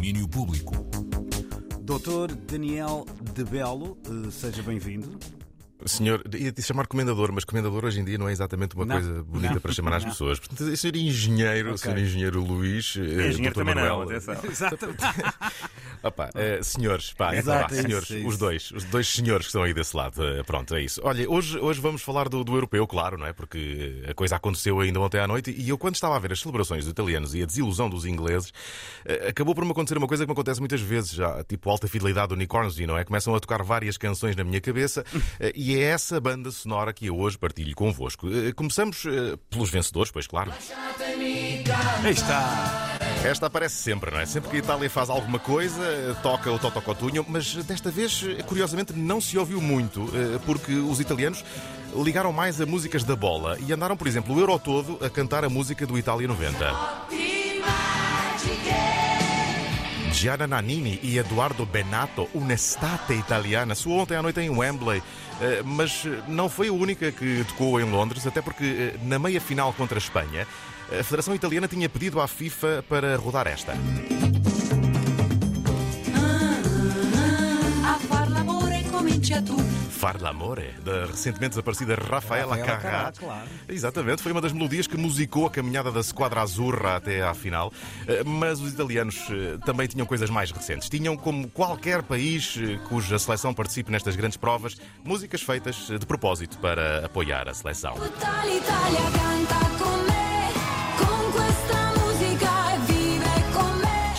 domínio público. Doutor Daniel de Belo, eh, seja bem-vindo. Senhor, ia-te chamar comendador, mas comendador hoje em dia não é exatamente uma Não. coisa bonita Não. para chamar as Não. pessoas. Portanto, senhor engenheiro, Ok. senhor engenheiro Luís, eh, Engenheiro também não, Manuel. atenção. Exatamente. Opa, eh, senhores, pá, então Exato, é senhores, isso, é isso. os dois, os dois senhores que estão aí desse lado. Eh, pronto, é isso. Olha, hoje, hoje vamos falar do, do europeu, claro, não é? Porque a coisa aconteceu ainda ontem à noite e eu, quando estava a ver as celebrações dos italianos e a desilusão dos ingleses, eh, acabou por me acontecer uma coisa que me acontece muitas vezes, já, tipo alta fidelidade do Hornsby, não é? Começam a tocar várias canções na minha cabeça eh, e é essa banda sonora que eu hoje partilho convosco. Eh, Começamos eh, pelos vencedores, pois claro. Aí está. Esta aparece sempre, não é? Sempre que a Itália faz alguma coisa, toca o Toto Cotugno, mas desta vez, curiosamente, não se ouviu muito, eh, porque os italianos ligaram mais a músicas da bola e andaram, por exemplo, o Euro todo a cantar a música do Itália 90. Gianna Nannini e Eduardo Benato, Un'estate italiana, soou ontem à noite em Wembley, eh, mas não foi a única que tocou em Londres, até porque eh, na meia final contra a Espanha, a Federação Italiana tinha pedido à FIFA para rodar esta. A far l'amore comincia tu. Far l'amore, da recentemente desaparecida Rafaela Rafaela Carrà. Carrà, claro. Exatamente, foi uma das melodias que musicou a caminhada da Squadra Azzurra até à final. Eh, Mas os italianos eh, também tinham coisas mais recentes. Tinham, como qualquer país eh, cuja seleção participe nestas grandes provas, músicas feitas de propósito para apoiar a seleção. Tutta l'Italia canta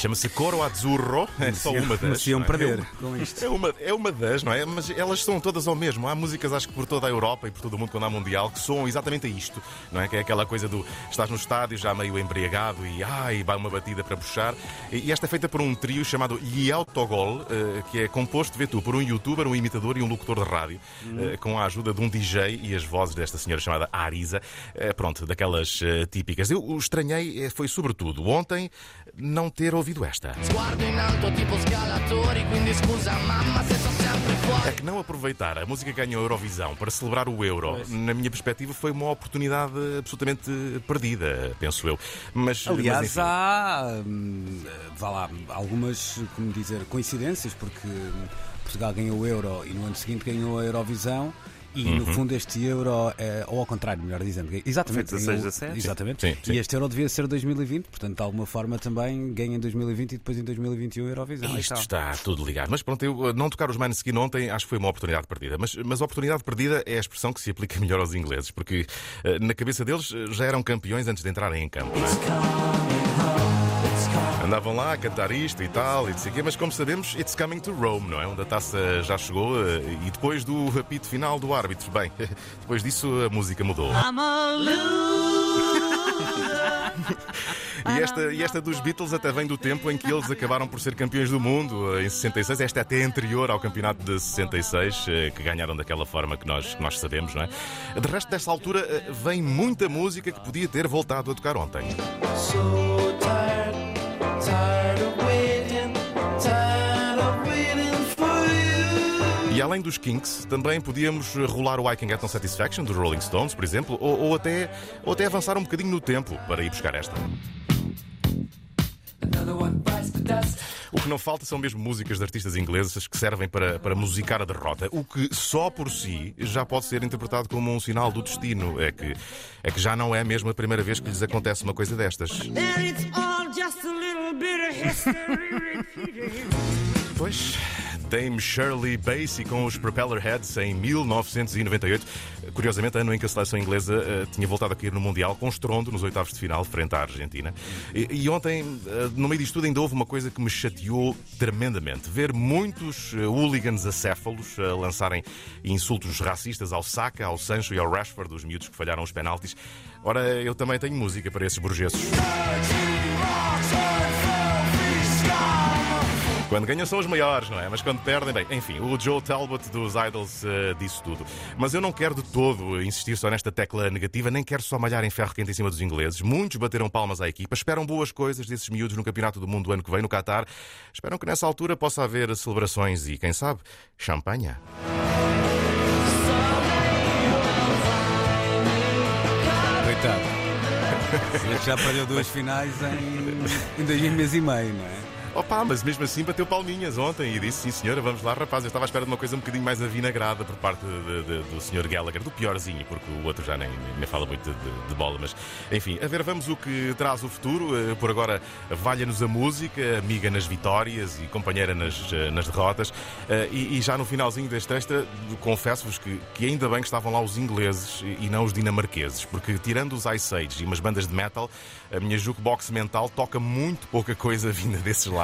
Chama-se Coro Azzurro, é só uma das. Mas iam é? perder É com isto. É uma, é uma das, não é? Mas elas são todas ao mesmo. Há músicas, acho que por toda a Europa e por todo o mundo quando há Mundial, que soam exatamente a isto, não é? Que é aquela coisa do estás no estádio já meio embriagado e ai, vai uma batida para puxar. E, e esta é feita por um trio chamado Gli Autogol, eh, que é composto, vê tu, por um youtuber, um imitador e um locutor de rádio, eh, com a ajuda de um DJ e as vozes desta senhora chamada Arisa. Eh, pronto, daquelas típicas. Eu o estranhei, foi sobretudo ontem não ter ouvido esta. Sguardo in alto tipo scalatori, quindi scusa mamma se sto sempre fuori. É que não aproveitar a música que ganhou a Eurovisão para celebrar o Euro, na minha perspectiva, foi uma oportunidade absolutamente perdida, penso eu. Mas, mas Aliás, enfim. há hum, vá lá, algumas, como dizer, coincidências, porque hum, Portugal ganhou o Euro e no ano seguinte ganhou a Eurovisão. E Uhum. no fundo este Euro, é, ou ao contrário, melhor dizendo, exatamente, Foi 16, ganhou- 17? exatamente. Sim, sim. E este Euro devia ser 2020, portanto, de alguma forma também ganha em 2020 e depois em 2021 a Eurovisão. Isto está. tudo ligado. Mas pronto, eu eh, não tocar os Maneskin ontem acho que foi uma oportunidade perdida. Mas, mas a oportunidade perdida é a expressão que se aplica melhor aos ingleses, porque eh, na cabeça deles já eram campeões antes de entrarem em campo. não é? Andavam lá a cantar isto e tal, e não mas como sabemos, it's coming to Rome, não é? Onde a taça já chegou eh, e depois do apito final do árbitro. Bem, depois disso a música mudou. E esta, e esta dos Beatles até vem do tempo em que eles acabaram por ser campeões do mundo, eh, em 66. Esta é até anterior ao campeonato de 66, eh, que ganharam daquela forma que nós, que nós sabemos, não é? De resto, desta altura, vem muita música que podia ter voltado a tocar ontem. So E além dos Kinks, também podíamos rolar o I Can Get No Satisfaction dos Rolling Stones, por exemplo, ou, ou até, ou até avançar um bocadinho no tempo para ir buscar esta. O que não falta são mesmo músicas de artistas ingleses que servem para, para musicar a derrota, o que só por si já pode ser interpretado como um sinal do destino. É que, é que já não é mesmo a primeira vez que lhes acontece uma coisa destas. Pois, Dame Shirley Bassey com os Propeller Heads em 1998. Curiosamente, ano em que a seleção inglesa eh, tinha voltado a cair no Mundial com estrondo nos oitavos de final, frente à Argentina. E, e ontem, eh, no meio disto tudo, ainda houve uma coisa que me chateou tremendamente. Ver muitos eh, hooligans acéfalos a lançarem insultos racistas ao Saka, ao Sancho e ao Rashford, os miúdos que falharam os penaltis. Ora, eu também tenho música para esses burgueses. Quando ganham são os maiores, não é? Mas quando perdem, bem, enfim, o Joe Talbot dos Idols eh, disse tudo. Mas eu não quero de todo insistir só nesta tecla negativa, nem quero só malhar em ferro quente em cima dos ingleses. Muitos bateram palmas à equipa, esperam boas coisas desses miúdos no Campeonato do Mundo do ano que vem no Qatar. Esperam que nessa altura possa haver celebrações e, quem sabe, champanha. Coitado. Ele já perdeu duas finais em, em dois meses e meio, não é? Opa, mas mesmo assim bateu palminhas ontem e disse: sim, senhora, vamos lá, rapaz. Eu estava à espera de uma coisa um bocadinho mais avinagrada por parte de- de- do Sr. Gallagher, do piorzinho, porque o outro já nem, nem fala muito de, de bola. Mas, enfim, a ver, vamos o que traz o futuro. Eh, Por agora, valha-nos a música, amiga nas vitórias e companheira nas, eh, nas derrotas. Eh, E, e já no finalzinho deste extra, confesso-vos que, que ainda bem que estavam lá os ingleses e não os dinamarqueses, porque tirando os Ice Age e umas bandas de metal, a minha jukebox mental toca muito pouca coisa vinda desses lados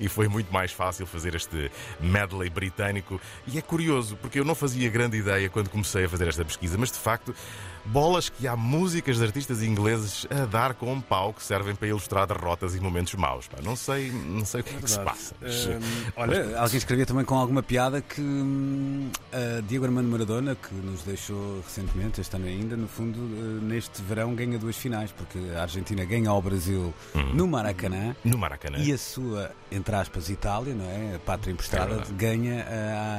e foi muito mais fácil fazer este medley britânico. E é curioso, porque eu não fazia grande ideia quando comecei a fazer esta pesquisa, mas de facto, bolas que há músicas de artistas ingleses a dar com um pau que servem para ilustrar derrotas e momentos maus. pá. Não sei, não sei o que é que se passa. mas- Hum, olha, alguém escrevia também com alguma piada que hum, a Diego Armando Maradona, que nos deixou recentemente, este ano ainda, no fundo, eh, neste verão ganha duas finais, porque a Argentina ganha ao Brasil no Maracanã No Maracanã. e a sua, entre aspas, Itália, não é? A pátria emprestada, É ganha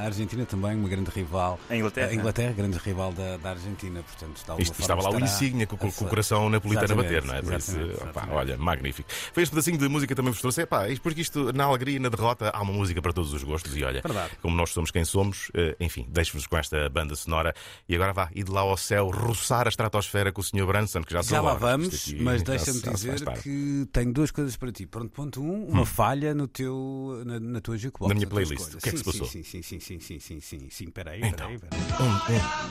a Argentina também, uma grande rival. A Inglaterra. A Inglaterra, grande rival da, da Argentina, portanto, alguma Isto, estava lá o insígnia com, com- o coração napolitano a bater, não é? Por isso, opá, olha, magnífico. Foi este pedacinho de música também vos trouxe. Epá, porque isto, na alegria e na derrota, há uma música para todos os gostos. E olha, Verdade. como nós somos quem somos, eh, enfim, deixo-vos com esta banda sonora. E agora vá, ir de lá ao céu, roçar a estratosfera com o Sr. Branson, que já Já lá lá. vamos, aqui mas deixa-me dizer que tenho duas coisas para ti. Ponto, ponto um, uma falha no teu, na, na tua jukebox. Na minha playlist. O que é que sim, se passou? Sim, sim, sim, sim, sim, sim, sim, sim, peraí, Então. peraí, peraí.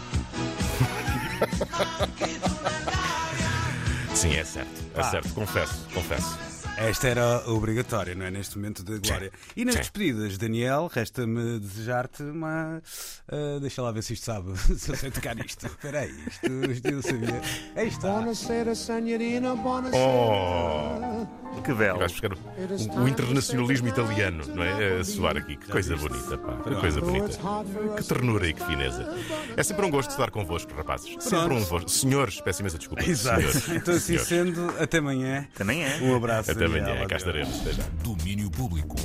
Sim, é certo. É Pá. certo, confesso, confesso. Esta era obrigatória, não é? Neste momento de glória. E nas Sim. despedidas, Daniel, resta-me desejar-te uma. ah, deixa lá ver se isto sabe, se eu sei tocar isto. Espera aí, isto, isto eu sabia. Aí está. Buonasera, signorina, buonasera. Oh! Que belo. Vais buscar o, o internacionalismo italiano, não é? A soar aqui. Que coisa bonita, pá. Que coisa bonita. Que ternura e que fineza. É sempre um gosto estar convosco, rapazes. Sempre um gosto. Senhores, peço imensa desculpa. Exato. Senhores. Então, assim Senhores. sendo, até amanhã. Também é. Um abraço. Até. Amanhã, cá Adeus. estaremos. Domínio Público.